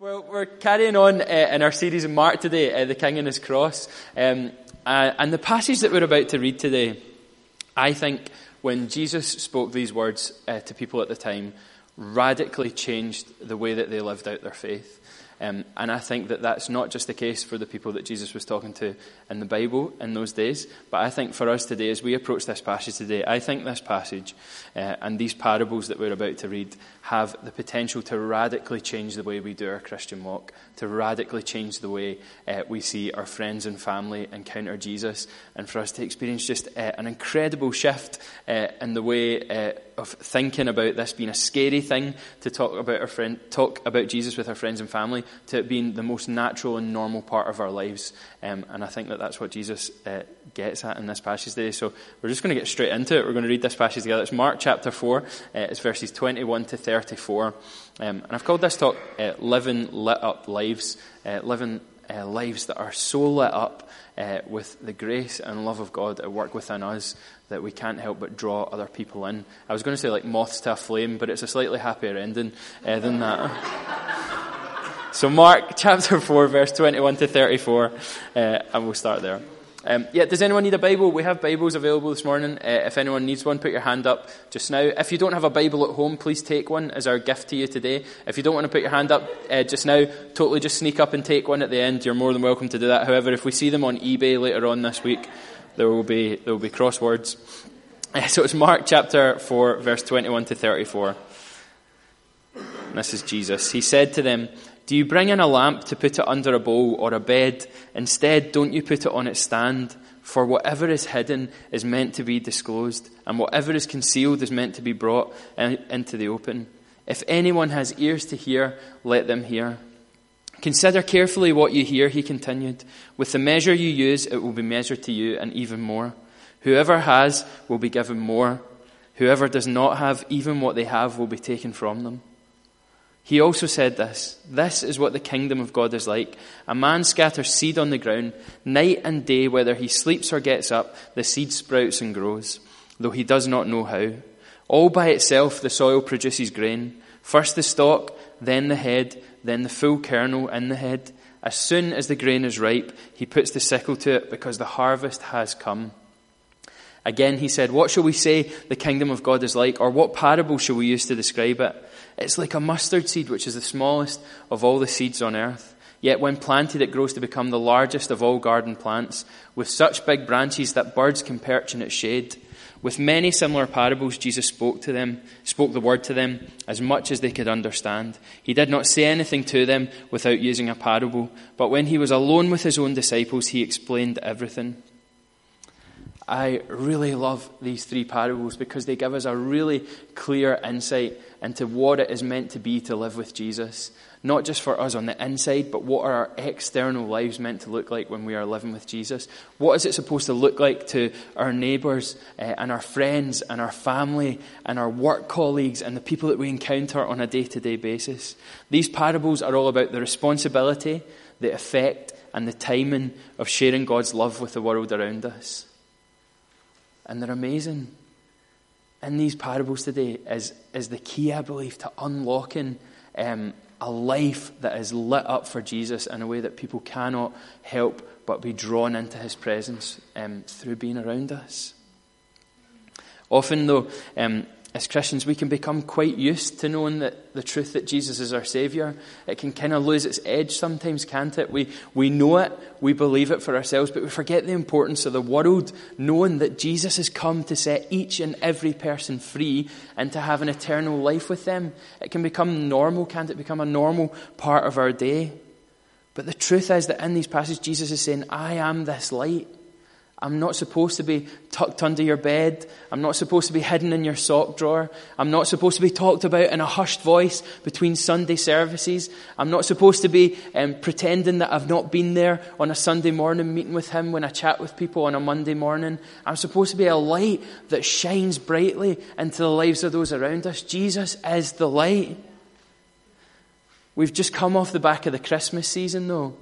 Well, we're carrying on uh, in our series in Mark today, uh, The King and His Cross. Um, uh, and the passage that we're about to read today, I think when Jesus spoke these words uh, to people at the time, radically changed the way that they lived out their faith. Um, and I think that that's not just the case for the people that Jesus was talking to in the Bible in those days, but I think for us today, as we approach this passage today, I think this passage uh, and these parables that we're about to read have the potential to radically change the way we do our Christian walk, to radically change the way uh, we see our friends and family encounter Jesus, and for us to experience just uh, an incredible shift uh, in the way uh, of thinking about this being a scary thing to talk about our friend, talk about Jesus with our friends and family, to it being the most natural and normal part of our lives. Um, and I think that that's what Jesus uh, gets at in this passage today. So we're just going to get straight into it. We're going to read this passage together. It's Mark chapter 4. Uh, it's verses 21 to 34. Um, and I've called this talk uh, Living Lit Up Lives. Uh, living uh, lives that are so lit up uh, with the grace and love of God at work within us that we can't help but draw other people in. I was going to say like moths to a flame, but it's a slightly happier ending uh, than that. so, Mark chapter 4, verse 21 to 34, uh, and we'll start there. Um, yeah, does anyone need a Bible? We have Bibles available this morning. Uh, if anyone needs one, put your hand up just now. If you don't have a Bible at home, please take one as our gift to you today. If you don't want to put your hand up uh, just now, totally just sneak up and take one at the end. You're more than welcome to do that. However, if we see them on eBay later on this week, there will be, there will be crosswords. Uh, so it's Mark chapter 4, verse 21 to 34. this is Jesus. He said to them, Do you bring in a lamp to put it under a bowl or a bed? Instead, don't you put it on its stand? For whatever is hidden is meant to be disclosed, and whatever is concealed is meant to be brought in, into the open. If anyone has ears to hear, let them hear. Consider carefully what you hear, he continued. With the measure you use, it will be measured to you, and even more. Whoever has will be given more. Whoever does not have, even what they have will be taken from them. He also said this This is what the kingdom of God is like. A man scatters seed on the ground. Night and day, whether he sleeps or gets up, the seed sprouts and grows, though he does not know how. All by itself, the soil produces grain. First the stalk, then the head then the full kernel in the head. As soon as the grain is ripe, he puts the sickle to it because the harvest has come. Again, he said, What shall we say the kingdom of God is like? Or what parable shall we use to describe it? It's like a mustard seed, which is the smallest of all the seeds on earth. Yet when planted, it grows to become the largest of all garden plants, with such big branches that birds can perch in its shade. With many similar parables, Jesus spoke to them, spoke the word to them as much as they could understand. He did not say anything to them without using a parable, but when he was alone with his own disciples, he explained everything. I really love these three parables because they give us a really clear insight into what it is meant to be to live with Jesus. Not just for us on the inside, but what are our external lives meant to look like when we are living with Jesus? What is it supposed to look like to our neighbours uh, and our friends and our family and our work colleagues and the people that we encounter on a day to day basis? These parables are all about the responsibility, the effect, and the timing of sharing God's love with the world around us and they're amazing. In these parables today is, is the key, I believe, to unlocking um, a life that is lit up for Jesus in a way that people cannot help but be drawn into his presence um, through being around us. Often, though, um, as Christians, we can become quite used to knowing that the truth that Jesus is our Saviour. It can kind of lose its edge sometimes, can't it? We, we know it, we believe it for ourselves, but we forget the importance of the world knowing that Jesus has come to set each and every person free and to have an eternal life with them. It can become normal, can't it? Become a normal part of our day. But the truth is that in these passages, Jesus is saying, I am this light. I'm not supposed to be tucked under your bed. I'm not supposed to be hidden in your sock drawer. I'm not supposed to be talked about in a hushed voice between Sunday services. I'm not supposed to be um, pretending that I've not been there on a Sunday morning meeting with Him when I chat with people on a Monday morning. I'm supposed to be a light that shines brightly into the lives of those around us. Jesus is the light. We've just come off the back of the Christmas season, though.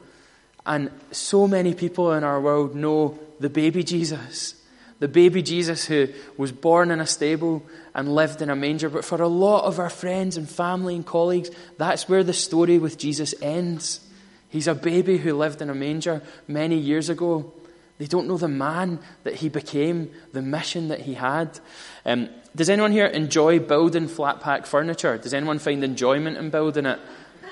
And so many people in our world know the baby Jesus. The baby Jesus who was born in a stable and lived in a manger. But for a lot of our friends and family and colleagues, that's where the story with Jesus ends. He's a baby who lived in a manger many years ago. They don't know the man that he became, the mission that he had. Um, does anyone here enjoy building flat pack furniture? Does anyone find enjoyment in building it?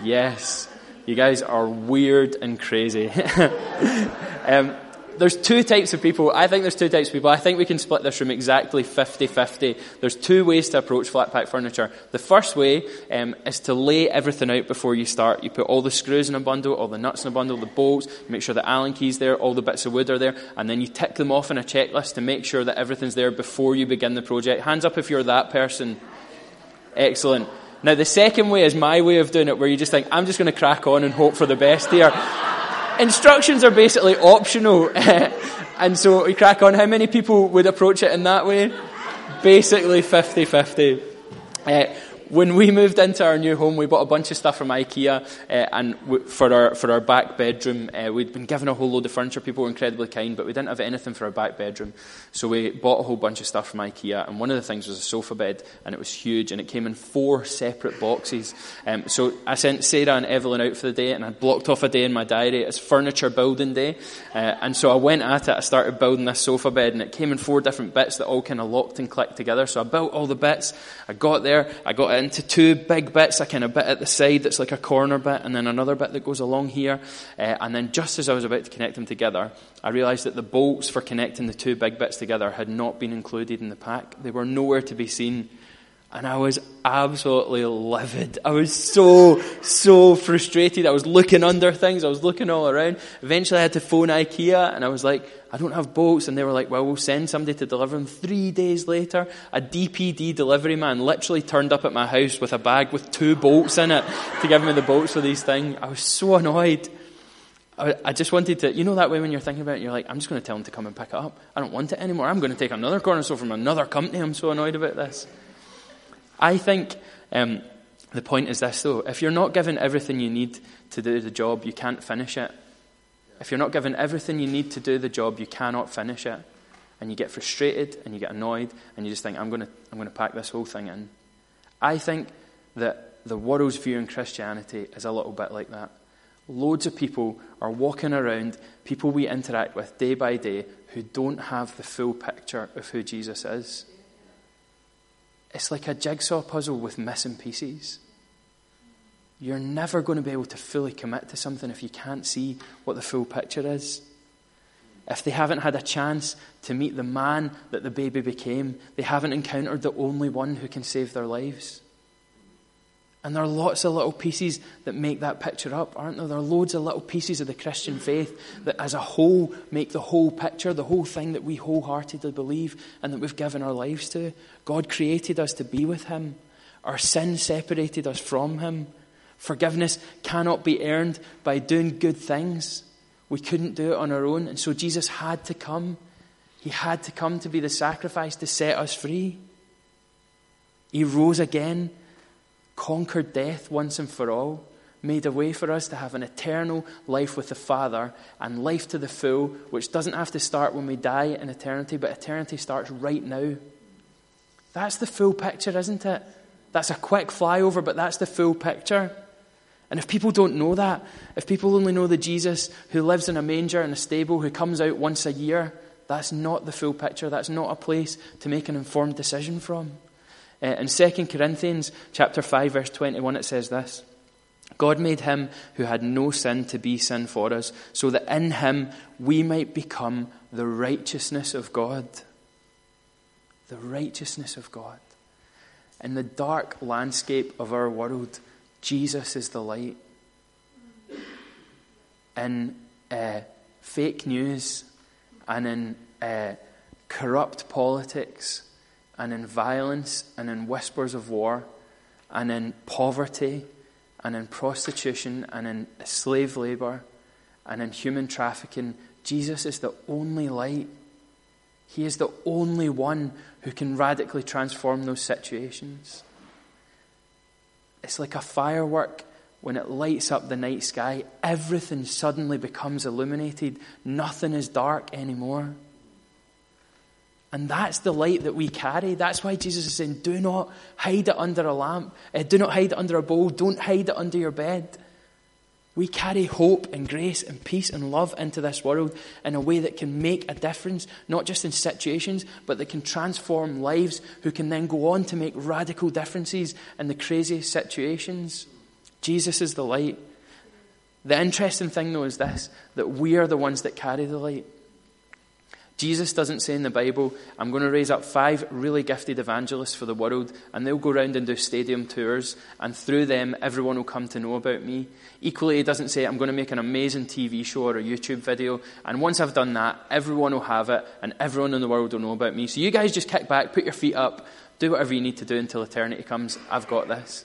Yes. You guys are weird and crazy. um, there's two types of people. I think there's two types of people. I think we can split this room exactly 50 50. There's two ways to approach flat pack furniture. The first way um, is to lay everything out before you start. You put all the screws in a bundle, all the nuts in a bundle, the bolts, make sure the Allen keys there, all the bits of wood are there, and then you tick them off in a checklist to make sure that everything's there before you begin the project. Hands up if you're that person. Excellent. Now, the second way is my way of doing it, where you just think, I'm just going to crack on and hope for the best here. Instructions are basically optional. and so we crack on. How many people would approach it in that way? Basically 50 50. Uh, when we moved into our new home, we bought a bunch of stuff from IKEA, uh, and for our for our back bedroom, uh, we'd been given a whole load of furniture. People were incredibly kind, but we didn't have anything for our back bedroom, so we bought a whole bunch of stuff from IKEA. And one of the things was a sofa bed, and it was huge, and it came in four separate boxes. Um, so I sent Sarah and Evelyn out for the day, and I blocked off a day in my diary as furniture building day. Uh, and so I went at it. I started building this sofa bed, and it came in four different bits that all kind of locked and clicked together. So I built all the bits. I got there. I got it into two big bits, a kind of bit at the side that's like a corner bit, and then another bit that goes along here. Uh, and then just as I was about to connect them together, I realised that the bolts for connecting the two big bits together had not been included in the pack. They were nowhere to be seen. And I was absolutely livid. I was so, so frustrated. I was looking under things. I was looking all around. Eventually I had to phone IKEA and I was like, I don't have bolts. And they were like, well, we'll send somebody to deliver them. Three days later, a DPD delivery man literally turned up at my house with a bag with two bolts in it to give me the bolts for these things. I was so annoyed. I, just wanted to, you know that way when you're thinking about it, you're like, I'm just going to tell them to come and pick it up. I don't want it anymore. I'm going to take another corner store from another company. I'm so annoyed about this. I think um, the point is this, though. If you're not given everything you need to do the job, you can't finish it. If you're not given everything you need to do the job, you cannot finish it. And you get frustrated and you get annoyed and you just think, I'm going to, I'm going to pack this whole thing in. I think that the world's view in Christianity is a little bit like that. Loads of people are walking around, people we interact with day by day, who don't have the full picture of who Jesus is. It's like a jigsaw puzzle with missing pieces. You're never going to be able to fully commit to something if you can't see what the full picture is. If they haven't had a chance to meet the man that the baby became, they haven't encountered the only one who can save their lives. And there are lots of little pieces that make that picture up, aren't there? There are loads of little pieces of the Christian faith that, as a whole, make the whole picture, the whole thing that we wholeheartedly believe and that we've given our lives to. God created us to be with Him, our sin separated us from Him. Forgiveness cannot be earned by doing good things. We couldn't do it on our own. And so Jesus had to come. He had to come to be the sacrifice to set us free. He rose again conquered death once and for all, made a way for us to have an eternal life with the Father and life to the full, which doesn't have to start when we die in eternity, but eternity starts right now. That's the full picture, isn't it? That's a quick flyover, but that's the full picture. And if people don't know that, if people only know the Jesus who lives in a manger in a stable, who comes out once a year, that's not the full picture. That's not a place to make an informed decision from. Uh, in 2 Corinthians chapter 5 verse 21 it says this. God made him who had no sin to be sin for us, so that in him we might become the righteousness of God. The righteousness of God. In the dark landscape of our world, Jesus is the light. In uh, fake news and in uh, corrupt politics, and in violence and in whispers of war and in poverty and in prostitution and in slave labor and in human trafficking, Jesus is the only light. He is the only one who can radically transform those situations. It's like a firework when it lights up the night sky, everything suddenly becomes illuminated. Nothing is dark anymore. And that's the light that we carry. That's why Jesus is saying, do not hide it under a lamp. Uh, do not hide it under a bowl. Don't hide it under your bed. We carry hope and grace and peace and love into this world in a way that can make a difference, not just in situations, but that can transform lives who can then go on to make radical differences in the craziest situations. Jesus is the light. The interesting thing, though, is this that we are the ones that carry the light. Jesus doesn't say in the Bible, I'm going to raise up five really gifted evangelists for the world, and they'll go around and do stadium tours, and through them, everyone will come to know about me. Equally, he doesn't say, I'm going to make an amazing TV show or a YouTube video, and once I've done that, everyone will have it, and everyone in the world will know about me. So you guys just kick back, put your feet up, do whatever you need to do until eternity comes. I've got this.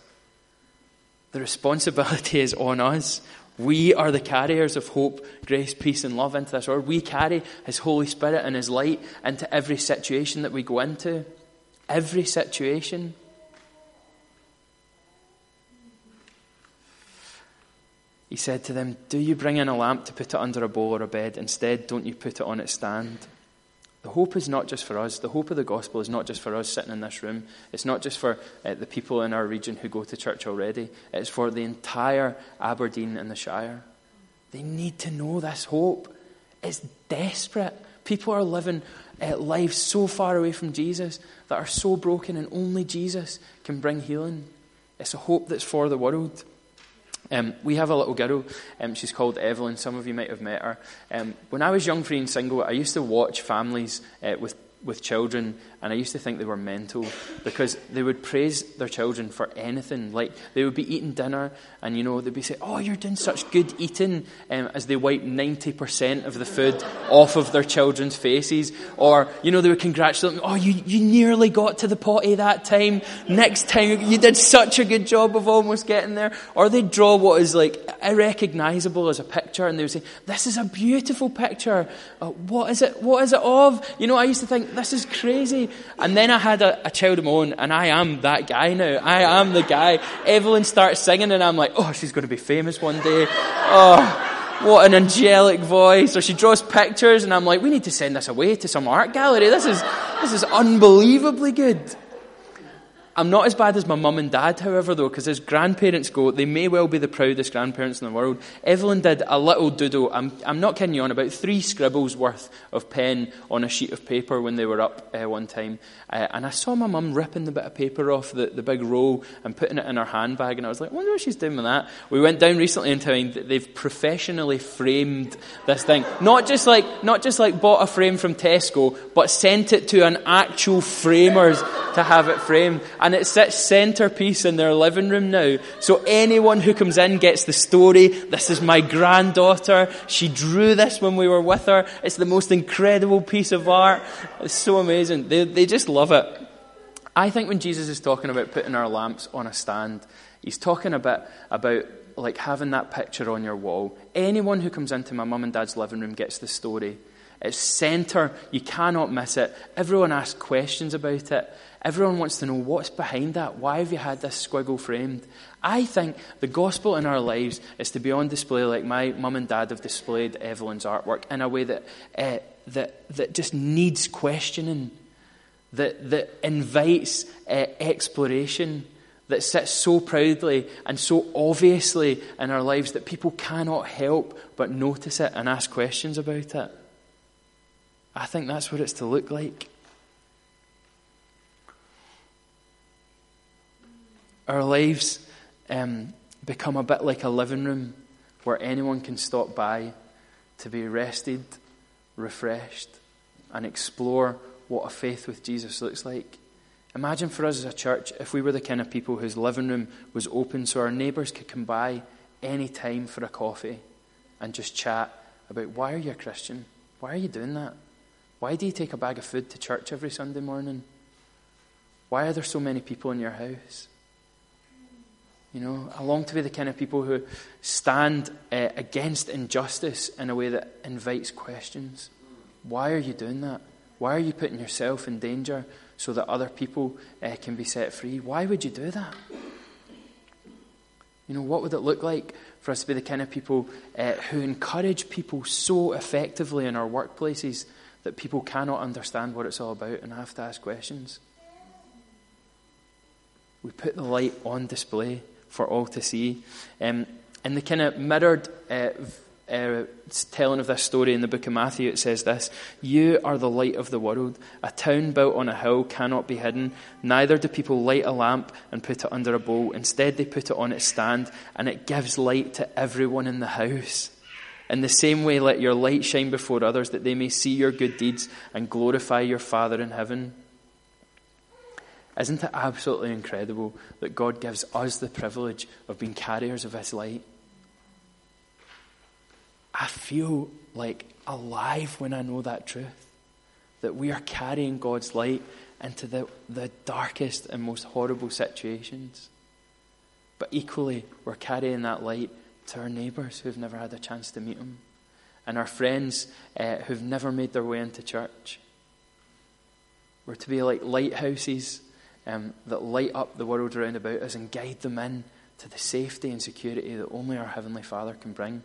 The responsibility is on us. We are the carriers of hope, grace, peace, and love into this world. We carry His Holy Spirit and His light into every situation that we go into. Every situation. He said to them, Do you bring in a lamp to put it under a bowl or a bed? Instead, don't you put it on its stand? The hope is not just for us. The hope of the gospel is not just for us sitting in this room. It's not just for uh, the people in our region who go to church already. It's for the entire Aberdeen and the Shire. They need to know this hope. It's desperate. People are living uh, lives so far away from Jesus that are so broken, and only Jesus can bring healing. It's a hope that's for the world. Um, we have a little girl. Um, she's called Evelyn. Some of you might have met her. Um, when I was young, free and single, I used to watch families uh, with with children, and I used to think they were mental because they would praise their children for anything. Like they would be eating dinner, and you know they'd be saying, "Oh, you're doing such good eating," um, as they wipe ninety percent of the food off of their children's faces, or you know they would congratulate them, "Oh, you you nearly got to the potty that time. Next time you did such a good job of almost getting there." Or they'd draw what is like irrecognizable as a picture, and they would say, "This is a beautiful picture. Uh, what is it? What is it of?" You know, I used to think this is crazy. And then I had a, a child of my own, and I am that guy now. I am the guy. Evelyn starts singing, and I'm like, oh, she's going to be famous one day. Oh, what an angelic voice. Or she draws pictures, and I'm like, we need to send this away to some art gallery. This is, this is unbelievably good. I'm not as bad as my mum and dad, however, though, because as grandparents go, they may well be the proudest grandparents in the world. Evelyn did a little doodle, I'm, I'm not kidding you on, about three scribbles worth of pen on a sheet of paper when they were up uh, one time. Uh, and I saw my mum ripping the bit of paper off the, the big roll and putting it in her handbag, and I was like, I wonder what she's doing with that. We went down recently and telling that they've professionally framed this thing. Not just like, not just like bought a frame from Tesco, but sent it to an actual framer's to have it framed. It sits centerpiece in their living room now. So anyone who comes in gets the story. This is my granddaughter. She drew this when we were with her. It's the most incredible piece of art. It's so amazing. They, they just love it. I think when Jesus is talking about putting our lamps on a stand, he's talking a bit about like having that picture on your wall. Anyone who comes into my mum and dad's living room gets the story. It's center. You cannot miss it. Everyone asks questions about it. Everyone wants to know what's behind that. Why have you had this squiggle framed? I think the gospel in our lives is to be on display like my mum and dad have displayed Evelyn's artwork in a way that, uh, that, that just needs questioning, that, that invites uh, exploration, that sits so proudly and so obviously in our lives that people cannot help but notice it and ask questions about it. I think that's what it's to look like. Our lives um, become a bit like a living room where anyone can stop by to be rested, refreshed, and explore what a faith with Jesus looks like. Imagine for us as a church if we were the kind of people whose living room was open so our neighbours could come by any time for a coffee and just chat about why are you a Christian? Why are you doing that? Why do you take a bag of food to church every Sunday morning? Why are there so many people in your house? You know, I long to be the kind of people who stand uh, against injustice in a way that invites questions. Why are you doing that? Why are you putting yourself in danger so that other people uh, can be set free? Why would you do that? You know, what would it look like for us to be the kind of people uh, who encourage people so effectively in our workplaces that people cannot understand what it's all about and have to ask questions. We put the light on display for all to see. Um, in the kind of mirrored uh, uh, telling of this story in the book of Matthew, it says this You are the light of the world. A town built on a hill cannot be hidden. Neither do people light a lamp and put it under a bowl. Instead, they put it on its stand, and it gives light to everyone in the house. In the same way, let your light shine before others, that they may see your good deeds and glorify your Father in heaven. Isn't it absolutely incredible that God gives us the privilege of being carriers of His light? I feel like alive when I know that truth. That we are carrying God's light into the, the darkest and most horrible situations. But equally, we're carrying that light to our neighbours who've never had a chance to meet Him, and our friends uh, who've never made their way into church. We're to be like lighthouses um, that light up the world around about us and guide them in to the safety and security that only our Heavenly Father can bring.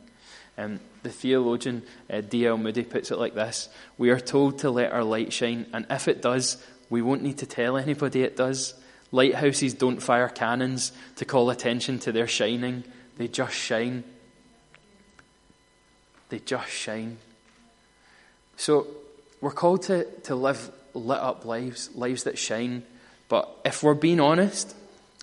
Um, the theologian uh, D.L. Moody puts it like this We are told to let our light shine, and if it does, we won't need to tell anybody it does. Lighthouses don't fire cannons to call attention to their shining, they just shine. They just shine. So, we're called to, to live lit up lives, lives that shine. But if we're being honest,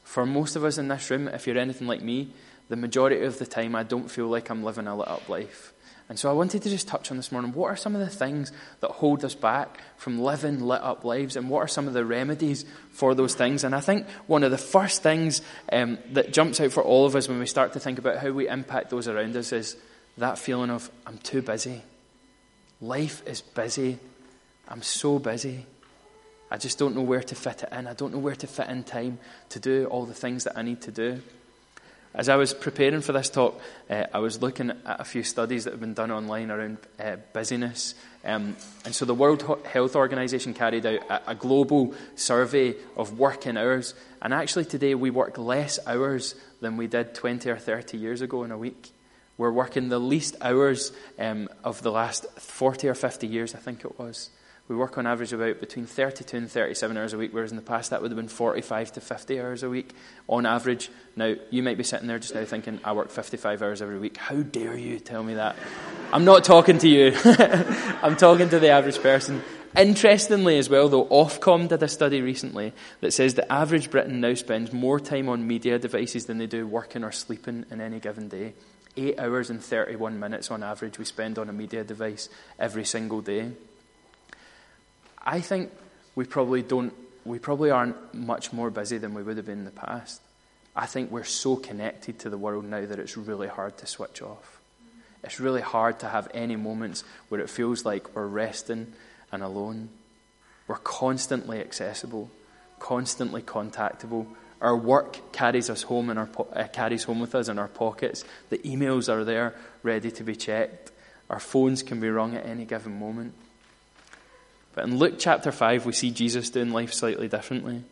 for most of us in this room, if you're anything like me, the majority of the time I don't feel like I'm living a lit up life. And so I wanted to just touch on this morning what are some of the things that hold us back from living lit up lives, and what are some of the remedies for those things? And I think one of the first things um, that jumps out for all of us when we start to think about how we impact those around us is that feeling of, I'm too busy. Life is busy. I'm so busy. I just don't know where to fit it in. I don't know where to fit in time to do all the things that I need to do. As I was preparing for this talk, uh, I was looking at a few studies that have been done online around uh, busyness. Um, and so the World Health Organization carried out a, a, global survey of working hours. And actually, today we work less hours than we did 20 or 30 years ago in a week. We're working the least hours um, of the last 40 or 50 years, I think it was. We work on average about between 32 and 37 hours a week, whereas in the past that would have been 45 to 50 hours a week on average. Now, you might be sitting there just now thinking, I work 55 hours every week. How dare you tell me that? I'm not talking to you. I'm talking to the average person. Interestingly, as well, though, Ofcom did a study recently that says the average Briton now spends more time on media devices than they do working or sleeping in any given day. Eight hours and 31 minutes on average we spend on a media device every single day. I think we probably don't, we probably aren't much more busy than we would have been in the past. I think we're so connected to the world now that it's really hard to switch off. It's really hard to have any moments where it feels like we're resting and alone. We're constantly accessible, constantly contactable. Our work carries us home and our uh, carries home with us in our pockets. The emails are there, ready to be checked. Our phones can be rung at any given moment. But in Luke chapter 5, we see Jesus doing life slightly differently.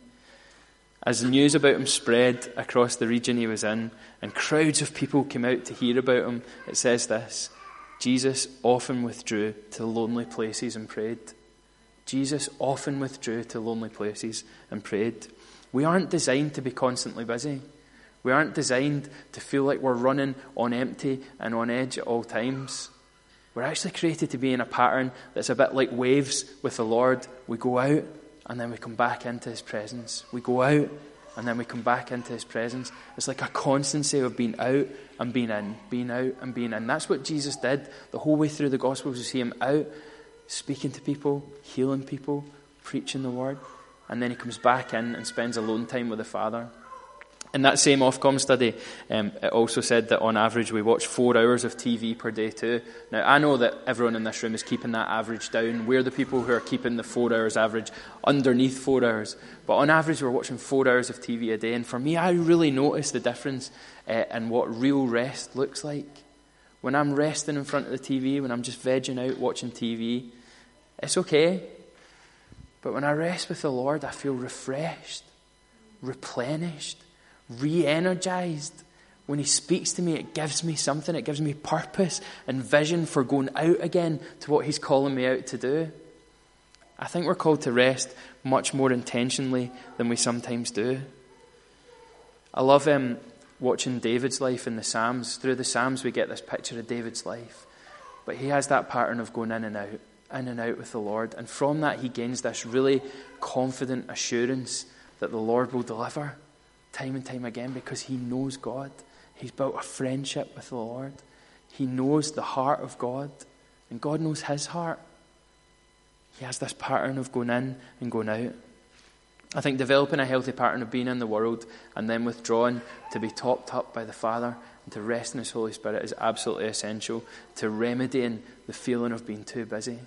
As the news about him spread across the region he was in, and crowds of people came out to hear about him, it says this Jesus often withdrew to lonely places and prayed. Jesus often withdrew to lonely places and prayed. We aren't designed to be constantly busy. We aren't designed to feel like we're running on empty and on edge at all times. We're actually created to be in a pattern that's a bit like waves with the Lord. We go out and then we come back into His presence. We go out and then we come back into His presence. It's like a constancy of being out and being in, being out and being in. That's what Jesus did the whole way through the Gospels. You see Him out, speaking to people, healing people, preaching the Word. And then He comes back in and spends alone time with the Father. In that same Ofcom study, um, it also said that on average we watch four hours of TV per day too. Now, I know that everyone in this room is keeping that average down. We're the people who are keeping the four hours average underneath four hours. But on average, we're watching four hours of TV a day. And for me, I really notice the difference uh, in what real rest looks like. When I'm resting in front of the TV, when I'm just vegging out watching TV, it's okay. But when I rest with the Lord, I feel refreshed, replenished re energized. When He speaks to me, it gives me something. It gives me purpose and vision for going out again to what He's calling me out to do. I think we're called to rest much more intentionally than we sometimes do. I love um, watching David's life in the Psalms. Through the Psalms, we get this picture of David's life. But he has that pattern of going in and out, in and out with the Lord. And from that, he gains this really confident assurance that the Lord will deliver time and time again because he knows God. He's built a friendship with the Lord. He knows the heart of God, and God knows his heart. He has this pattern of going in and going out. I think developing a healthy pattern of being in the world and then withdrawing to be topped up by the Father and to rest in His Holy Spirit is absolutely essential to remedying the feeling of being too busy.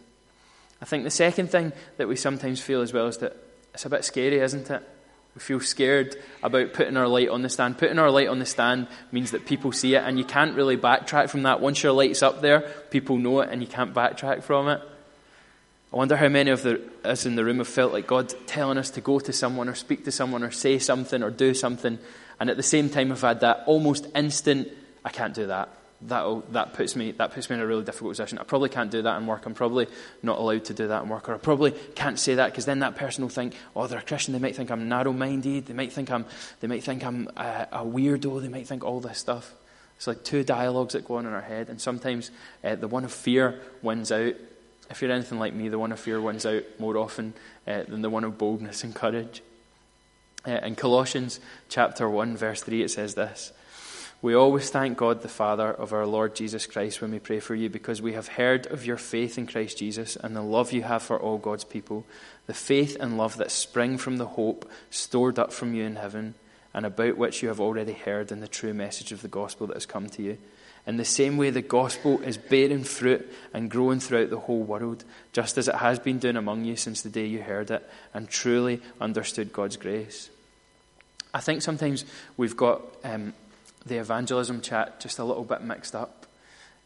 I think the second thing that we sometimes feel as well is that it's a bit scary, isn't it? We feel scared about putting our light on the stand. Putting our light on the stand means that people see it, and you can't really backtrack from that. Once your light's up there, people know it, and you can't backtrack from it. I wonder how many of the, us in the room have felt like God telling us to go to someone or speak to someone or say something or do something, and at the same time have had that almost instant, I can't do that. That that puts me that puts me in a really difficult position. I probably can't do that in work. I'm probably not allowed to do that in work, or I probably can't say that because then that person will think, oh, they're a Christian. They might think I'm narrow-minded. They might think I'm they might think I'm a, a weirdo. They might think all this stuff. It's like two dialogues that go on in our head, and sometimes uh, the one of fear wins out, if you're anything like me, the one of fear wins out more often uh, than the one of boldness and courage. Uh, in Colossians chapter 1, verse 3, it says this We always thank God the Father of our Lord Jesus Christ when we pray for you because we have heard of your faith in Christ Jesus and the love you have for all God's people, the faith and love that spring from the hope stored up from you in heaven and about which you have already heard in the true message of the gospel that has come to you in the same way, the gospel is bearing fruit and growing throughout the whole world, just as it has been doing among you since the day you heard it and truly understood God's grace. I think sometimes we've got um, the evangelism chat just a little bit mixed up.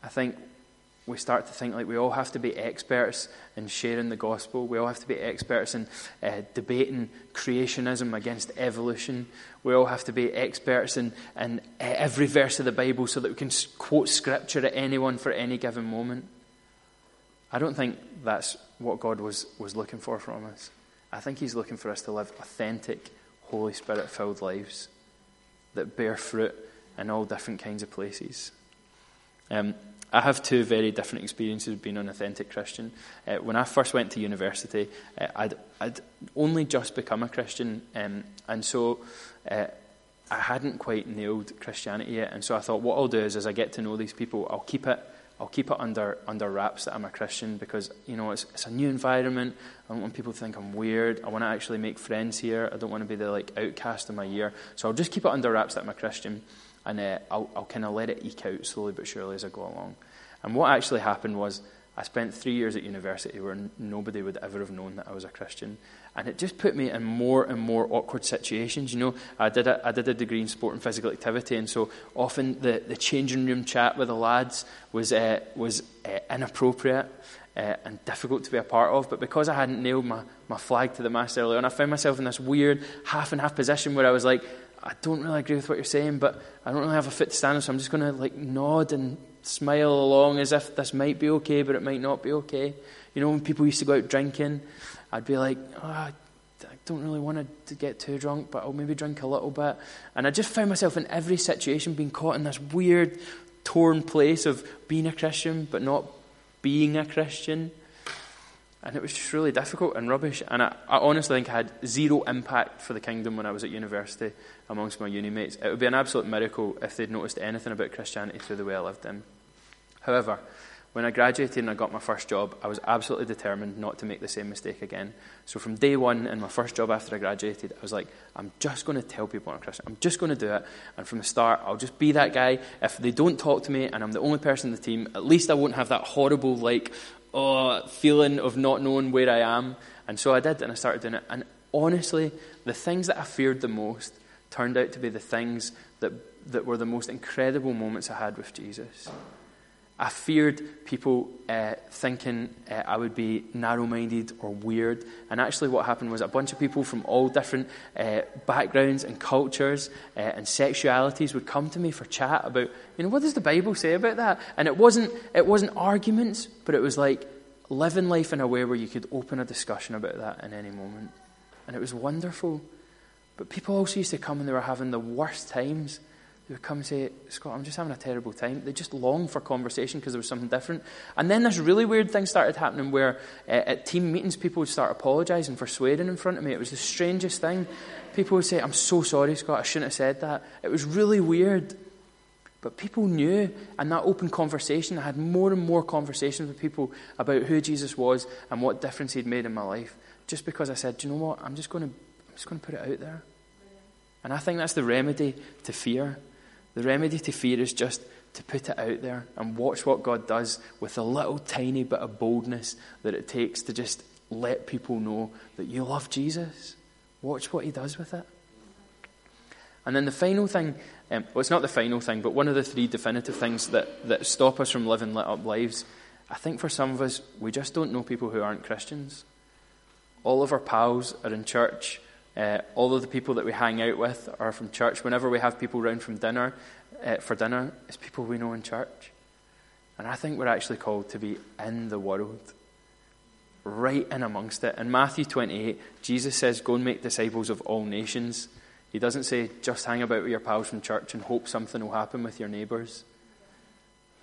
I think we start to think like we all have to be experts in sharing the gospel. We all have to be experts in uh, debating creationism against evolution. We all have to be experts in, in uh, every verse of the Bible so that we can quote scripture at anyone for any given moment. I don't think that's what God was, was looking for from us. I think He's looking for us to live authentic, Holy Spirit filled lives that bear fruit in all different kinds of places. Um, I have two very different experiences of being an authentic Christian. Uh, when I first went to university, uh, I'd, I'd, only just become a Christian, um, and so uh, I hadn't quite nailed Christianity yet. And so I thought, what I'll do is, as I get to know these people, I'll keep it. I'll keep it under under wraps that I'm a Christian because you know it's, it's a new environment. I don't want people to think I'm weird. I want to actually make friends here. I don't want to be the like outcast of my year. So I'll just keep it under wraps that I'm a Christian and uh, I'll, I'll kind of let it eke out slowly but surely as I go along. And what actually happened was I spent three years at university where nobody would ever have known that I was a Christian. And it just put me in more and more awkward situations. You know, I did a, I did a degree in sport and physical activity, and so often the, the changing room chat with the lads was, uh, was uh, inappropriate. Uh, and difficult to be a part of. But because I hadn't nailed my, my flag to the mast early on, I found myself in this weird half and half position where I was like, I don't really agree with what you're saying, but I don't really have a fit to stand so I'm just going to like nod and smile along as if this might be okay, but it might not be okay. You know, when people used to go out drinking, I'd be like, oh, I don't really want to get too drunk, but I'll maybe drink a little bit. And I just found myself in every situation being caught in this weird, torn place of being a Christian, but not being a Christian. And it was just really difficult and rubbish. And I, I, honestly think I had zero impact for the kingdom when I was at university amongst my uni mates. It would be an absolute miracle if they'd noticed anything about Christianity through the way I lived in. However, when I graduated and I got my first job, I was absolutely determined not to make the same mistake again. So from day one in my first job after I graduated, I was like, I'm just going to tell people I'm Christian. I'm just going to do it. And from the start, I'll just be that guy. If they don't talk to me and I'm the only person in the team, at least I won't have that horrible, like, oh, feeling of not knowing where I am. And so I did, and I started doing it. And honestly, the things that I feared the most turned out to be the things that, that were the most incredible moments I had with Jesus. I feared people uh, thinking uh, I would be narrow minded or weird. And actually, what happened was a bunch of people from all different uh, backgrounds and cultures uh, and sexualities would come to me for chat about, you know, what does the Bible say about that? And it wasn't, it wasn't arguments, but it was like, living life in a way where you could open a discussion about that in any moment. And it was wonderful. But people also used to come and they were having the worst times. They would come and say, Scott, I'm just having a terrible time. They just long for conversation because there was something different. And then this really weird thing started happening where uh, at team meetings people would start apologising for swearing in front of me. It was the strangest thing. People would say, I'm so sorry, Scott, I shouldn't have said that. It was really weird. But people knew, and that open conversation, I had more and more conversations with people about who Jesus was and what difference he'd made in my life. Just because I said, Do you know what? I'm just going to, I'm just going to put it out there. And I think that's the remedy to fear. The remedy to fear is just to put it out there and watch what God does with a little tiny bit of boldness that it takes to just let people know that you love Jesus. Watch what he does with it. And then the final thing, um, well, it's not the final thing, but one of the three definitive things that, that stop us from living lit up lives, I think for some of us, we just don't know people who aren't Christians. All of our pals are in church. Uh, all of the people that we hang out with are from church. Whenever we have people round from dinner, uh, for dinner, it's people we know in church. And I think we're actually called to be in the world, right in amongst it. In Matthew 28, Jesus says, Go and make disciples of all nations. He doesn't say, just hang about with your pals from church and hope something will happen with your neighbours.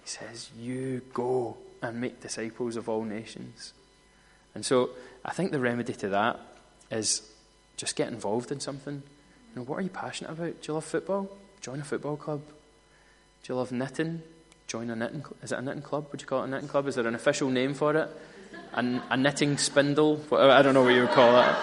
He says, you go and make disciples of all nations. And so I think the remedy to that is just get involved in something. You know, what are you passionate about? Do you love football? Join a football club. Do you love knitting? Join a knitting club. Is it a knitting club? Would you call it a knitting club? Is there an official name for it? A, a knitting spindle? I don't know what you would call it.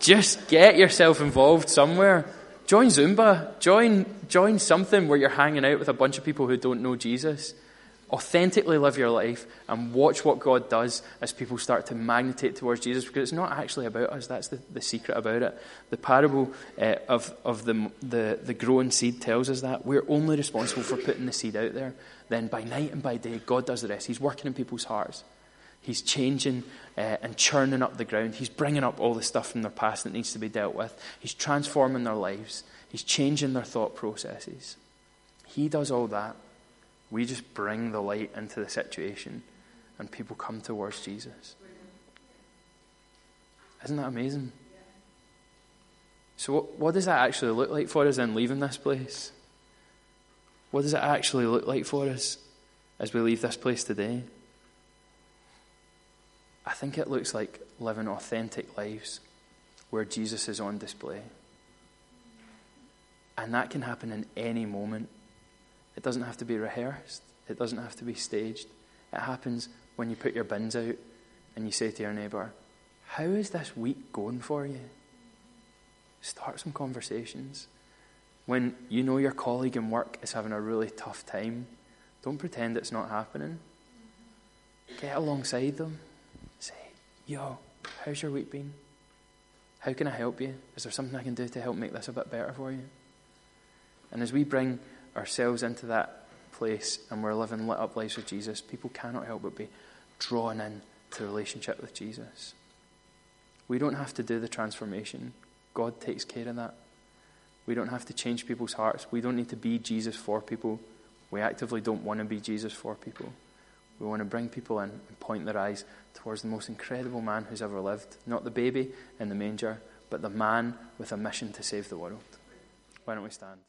Just get yourself involved somewhere. Join Zumba. Join, join something where you're hanging out with a bunch of people who don't know Jesus. Authentically live your life and watch what God does as people start to magnetate towards Jesus because it's not actually about us. That's the, the secret about it. The parable uh, of, of the, the, the growing seed tells us that. We're only responsible for putting the seed out there. Then by night and by day, God does the rest. He's working in people's hearts. He's changing uh, and churning up the ground. He's bringing up all the stuff from their past that needs to be dealt with. He's transforming their lives. He's changing their thought processes. He does all that. We just bring the light into the situation and people come towards Jesus. Isn't that amazing? So, what, what does that actually look like for us in leaving this place? What does it actually look like for us as we leave this place today? I think it looks like living authentic lives where Jesus is on display. And that can happen in any moment. It doesn't have to be rehearsed, it doesn't have to be staged. It happens when you put your bins out and you say to your neighbour, How is this week going for you? Start some conversations. When you know your colleague in work is having a really tough time, don't pretend it's not happening. Get alongside them. Say, Yo, how's your week been? How can I help you? Is there something I can do to help make this a bit better for you? And as we bring ourselves into that place and we're living lit up lives with Jesus, people cannot help but be drawn in to relationship with Jesus. We don't have to do the transformation. God takes care of that. We don't have to change people's hearts. We don't need to be Jesus for people. We actively don't want to be Jesus for people. We want to bring people in and point their eyes towards the most incredible man who's ever lived. Not the baby in the manger, but the man with a mission to save the world. Why don't we stand?